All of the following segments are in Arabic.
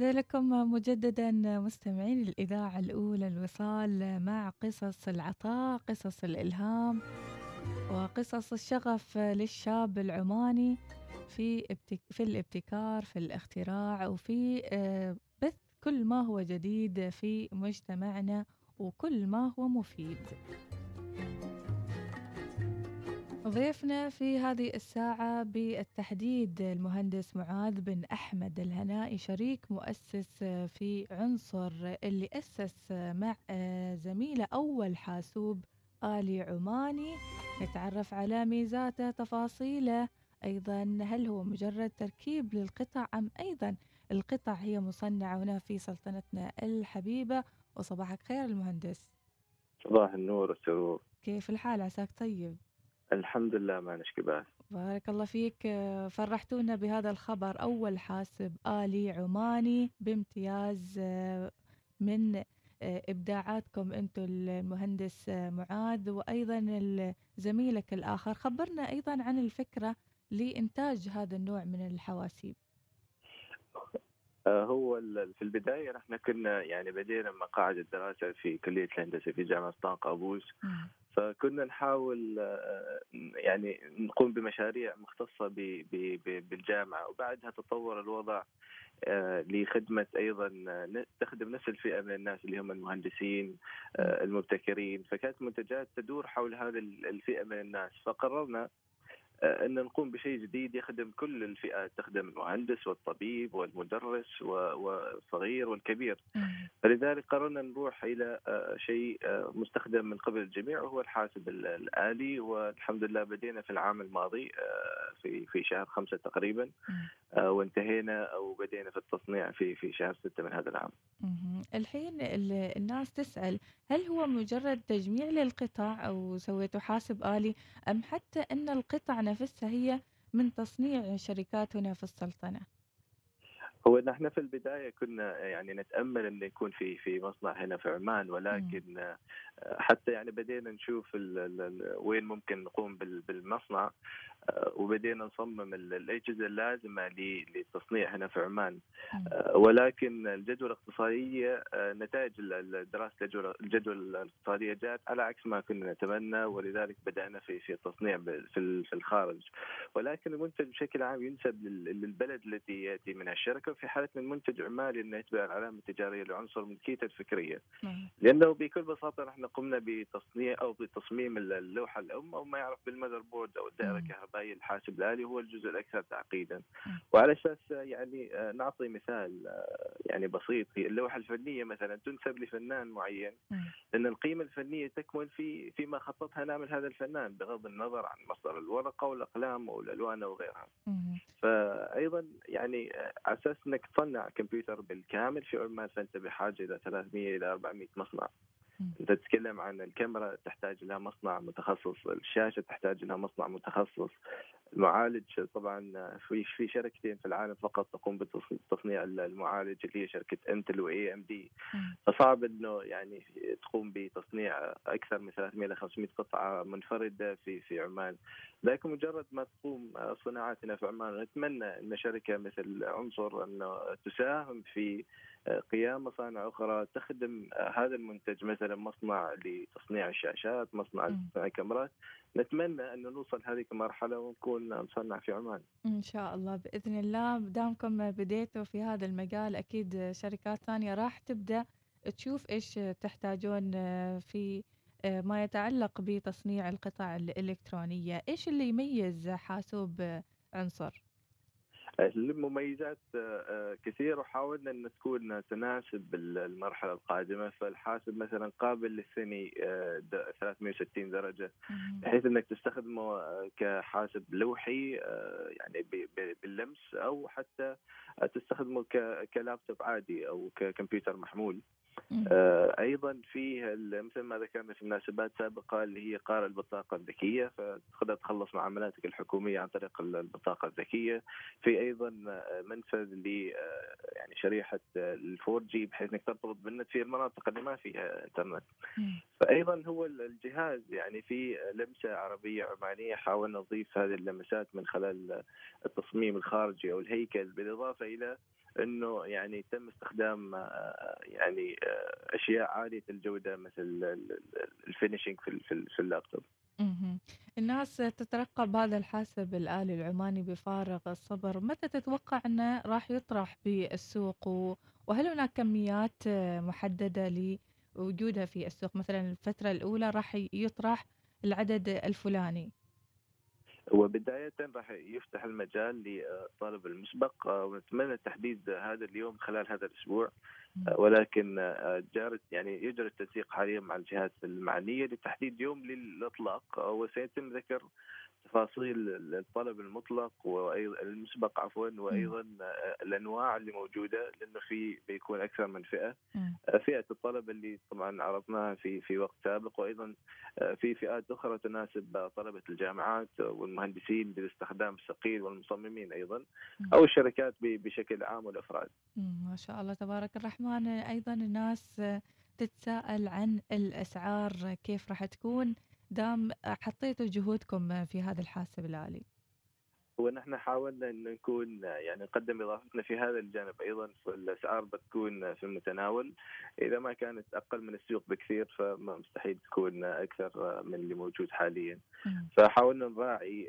عودة لكم مجددا مستمعين الإذاعة الأولى الوصال مع قصص العطاء قصص الإلهام وقصص الشغف للشاب العماني في في الابتكار في الاختراع وفي آه، بث كل ما هو جديد في مجتمعنا وكل ما هو مفيد. ضيفنا في هذه الساعة بالتحديد المهندس معاذ بن أحمد الهنائي شريك مؤسس في عنصر اللي أسس مع زميله أول حاسوب آلي عماني. نتعرف على ميزاته تفاصيله. أيضا هل هو مجرد تركيب للقطع أم أيضا القطع هي مصنعة هنا في سلطنتنا الحبيبة؟ وصباحك خير المهندس. صباح النور والسرور كيف الحال؟ عساك طيب؟ الحمد لله ما نشكي بأس بارك الله فيك. فرحتونا بهذا الخبر. أول حاسب آلي عماني بامتياز من إبداعاتكم أنتم المهندس معاذ وأيضا زميلك الآخر. خبرنا أيضا عن الفكرة لإنتاج هذا النوع من الحواسيب. آه، هو في البداية نحن كنا يعني بدينا مقاعد الدراسة في كلية الهندسة في جامعة طنطا قابوس فكنا نحاول آه، يعني نقوم بمشاريع مختصة بالجامعة وبعدها تطور الوضع آه، لخدمة أيضا تخدم نفس الفئة من الناس اللي هم المهندسين المبتكرين. فكانت منتجات تدور حول هذه الفئة من الناس. فقررنا آه، إن نقوم بشيء جديد يخدم كل الفئات تخدم المهندس والطبيب والمدرس والصغير والكبير. فلذلك قررنا نروح إلى آه، شيء آه، مستخدم من قبل الجميع وهو الحاسب الآلي. والحمد لله بدينا في العام الماضي في في شهر خمسة تقريبا وانتهينا أو بدينا في التصنيع في في شهر ستة من هذا العام. الحين الناس تسأل هل هو مجرد تجميع للقطع أو سويتوا حاسب آلي؟ أم حتى إن القطع نفسها هي من تصنيع شركات هنا في السلطنة. هو نحن في البداية كنا يعني نتأمل انه يكون في في مصنع هنا في عمان ولكن حتى يعني بدينا نشوف وين ممكن نقوم بالمصنع. وبدينا نصمم الأجهزة اللازمة للتصنيع هنا في عمان. آه، ولكن الجدوى الاقتصادية آه، نتائج دراسة الجدوى الاقتصادية جاءت على عكس ما كنا نتمنى ولذلك بدأنا في في التصنيع في الخارج. ولكن المنتج بشكل عام ينسب للبلد الذي يأتي منها. الشركة وفي حالة من منتج عمالي إنه يتبع العلامة التجارية لعنصر ملكيته الفكرية. لأنه بكل بساطة نحن قمنا بتصنيع أو بتصميم اللوحة الأم أو ما يعرف بالمذر بورد أو الدائرة الكهربائية. الحاسب الآلي هو الجزء الأكثر تعقيدا. وعلى أساس يعني آه، نعطي مثال آه، يعني بسيط في اللوحة الفنية مثلا تنسب لفنان معين لأن القيمة الفنية تكمن في فيما خططها نعمل هذا الفنان بغض النظر عن مصدر الورقة والأقلام والالوان وغيرها فايضا يعني آه، على أساس إنك تصنع كمبيوتر بالكامل في عمان فأنت بحاجة إلى 300 إلى 400 مصنع. انت تتكلم عن الكاميرا تحتاج لها مصنع متخصص الشاشة تحتاج لها مصنع متخصص. المعالج طبعا في في شركتين في العالم فقط تقوم بتصنيع المعالج اللي هي شركة Intel و AMD فصعب إنه يعني تقوم بتصنيع أكثر من 300 إلى 500 قطعة منفردة في في عمان. لكن مجرد ما تقوم صناعاتنا في عمان نتمنى إن شركة مثل عنصر إنه تساهم في قيام مصانع أخرى تخدم هذا المنتج مثلا مصنع لتصنيع الشاشات، مصنع لتصنيع الكاميرات، نتمنى أن نوصل هذه المرحلة ونكون نصنع في عمان. إن شاء الله بإذن الله دامكم بديتوا في هذا المجال أكيد شركات ثانية راح تبدأ تشوف إيش تحتاجون في ما يتعلق بتصنيع القطع الإلكترونية، إيش اللي يميز حاسوب عنصر؟ المميزات آه، آه، كثير وحاولنا إن تكون تناسب المرحلة القادمة. فالحاسب مثلا قابل للثني 360 آه، درجة. بحيث إنك تستخدمه كحاسب لوحي يعني باللمس أو حتى تستخدمه كلابتوب عادي أو ككمبيوتر محمول. أيضا في مثل ما ذكرنا في مناسبات سابقة اللي هي قارئ البطاقة الذكية فتقدر تخلص معاملاتك الحكومية عن طريق البطاقة الذكية. في أيضا منفذ ل آه، يعني شريحة الفور جي بحيث إنك ترتبط بالنت في المناطق اللي ما فيها إنترنت. فايضا هو الجهاز يعني في لمسة عربية عمانية حاولنا نضيف هذه اللمسات من خلال التصميم الخارجي أو الهيكل بالإضافة إلى إنه يعني تم استخدام آه، يعني آه، أشياء عالية الجودة مثل الفينشنج في في اللابتوب. الناس تترقب هذا الحاسب الآلي العماني بفارغ الصبر. متى تتوقع أنه راح يطرح بالسوق؟ وهل هناك كميات محددة لوجودها في السوق؟ مثلا الفترة الأولى راح يطرح العدد الفلاني. وبداية راح يفتح المجال للطالب المسبق ونتمنى تحديد هذا اليوم خلال هذا الأسبوع. ولكن جارت يعني يجري التنسيق حاليا مع الجهات المعنية لتحديد يوم للإطلاق. وسيتم ذكر تفاصيل الطلب المطلق والمسبق عفوا وأيضا الأنواع اللي موجودة لأنه في بيكون أكثر من فئة. فئة الطلب اللي طبعا عرضناها في في وقت سابق وأيضا في فئات أخرى تناسب طلبة الجامعات والمهندسين بالاستخدام الثقيل والمصممين أيضا أو الشركات بشكل عام والأفراد. ما شاء الله تبارك الرحمن. أيضا الناس تتساءل عن الأسعار كيف راح تكون. دام حطيتوا جهودكم في هذا الحاسب الآلي ونحن حاولنا إن نكون يعني نقدم اضافتنا في هذا الجانب أيضا فالأسعار بتكون في المتناول. إذا ما كانت أقل من السوق بكثير فمستحيل تكون أكثر من اللي موجود حاليا. فحاولنا نراعي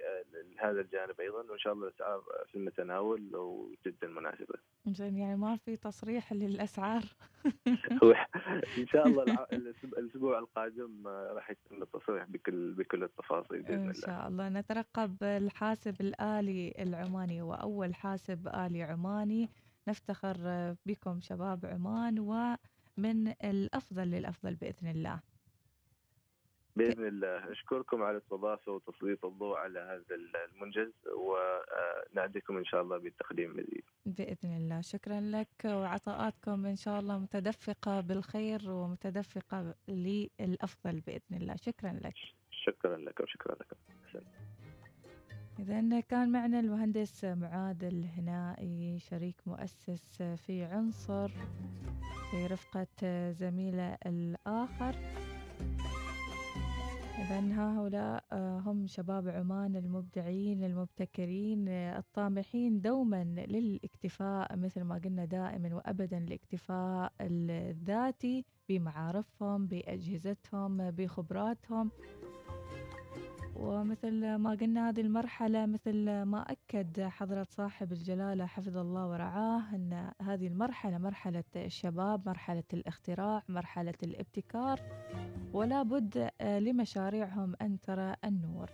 هذا الجانب أيضا وإن شاء الله الأسعار في المتناول وجدا مناسبة. زين يعني ما في تصريح للأسعار. إن شاء الله الأسبوع القادم راح يتم التصريح بكل بكل التفاصيل بإذن الله. ان شاء الله. نترقب الحاسب الالي العماني وأول حاسب آلي عماني نفتخر بكم شباب عمان ومن الأفضل للأفضل بإذن الله. بإذن الله أشكركم على الاستضافه وتسليط الضوء على هذا المنجز ونعدكم إن شاء الله بالتقديم مزيد. بإذن الله شكرا لك وعطاءاتكم إن شاء الله متدفقة بالخير ومتدفقة للأفضل بإذن الله شكرا لك. شكرا لك وشكرا لكم. إذا كان معنا المهندس معاذ الهنائي شريك مؤسس في عنصر في رفقة زميلة الآخر. إذا هؤلاء آه، هم شباب عمان المبدعين المبتكرين آه، الطامحين دوما للاكتفاء مثل ما قلنا دائما وأبدا الاكتفاء الذاتي بمعارفهم بأجهزتهم بخبراتهم. ومثل ما قلنا هذه المرحلة مثل ما أكد حضرة صاحب الجلالة حفظ الله ورعاه أن هذه المرحلة مرحلة الشباب مرحلة الاختراع مرحلة الابتكار ولا بد لمشاريعهم أن ترى النور.